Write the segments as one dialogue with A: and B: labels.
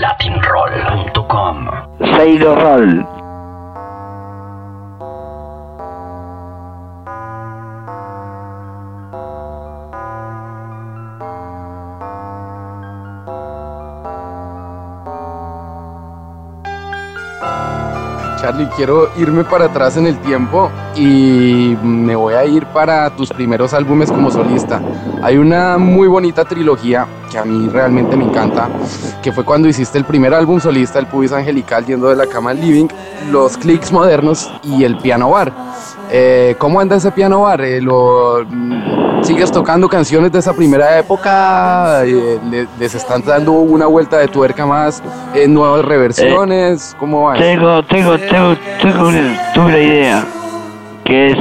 A: latinroll.com.
B: Seiro Roll.
C: Charlie, quiero irme para atrás en el tiempo y me voy a ir para tus primeros álbumes como solista. Hay una muy bonita trilogía que a mí realmente me encanta, que fue cuando hiciste el primer álbum solista, El Pubis Angelical, yendo de la cama al living, Los Clicks Modernos y El Piano Bar. Eh, ¿Cómo anda ese piano bar? Eh, lo, ¿Sigues tocando canciones de esa primera época? Eh, le- ¿Les están dando una vuelta de tuerca más? eh, ¿Nuevas reversiones? ¿Cómo va?
B: Tengo, tengo, tengo, tengo una, una idea que es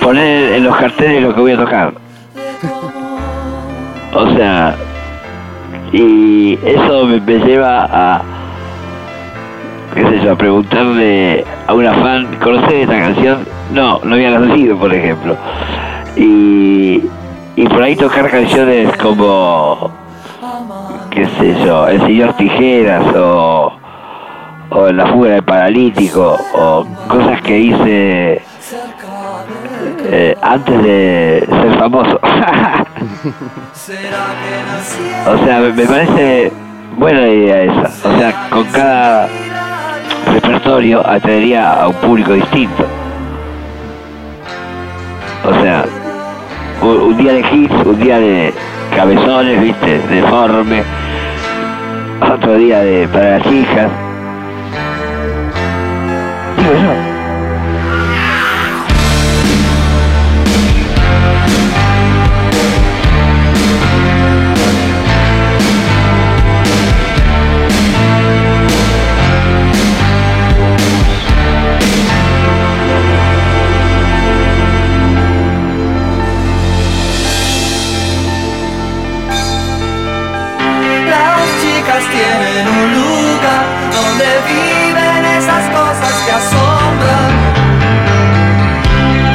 B: poner en los carteles lo que voy a tocar. O sea, y eso me, me lleva a, qué sé yo, a preguntarle a una fan, ¿conoces esta canción? No, no había nacido, por ejemplo. Y, y por ahí tocar canciones como, qué sé yo, El Señor Tijeras o, o La Fuga del Paralítico o cosas que hice eh, antes de ser famoso. o sea, me, me parece buena idea esa. O sea, con cada repertorio atraería a un público distinto. O sea, un, día de hits, un día de cabezones, viste, deforme, otro día de para las hijas.
D: Tienen un lugar donde viven esas cosas que asombran.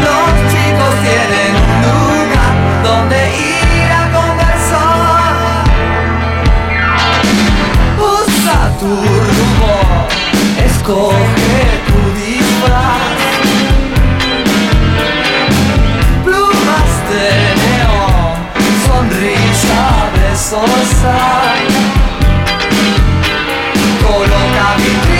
D: Los chicos tienen un lugar donde ir a conversar. Usa tu rumor, escoge I'll be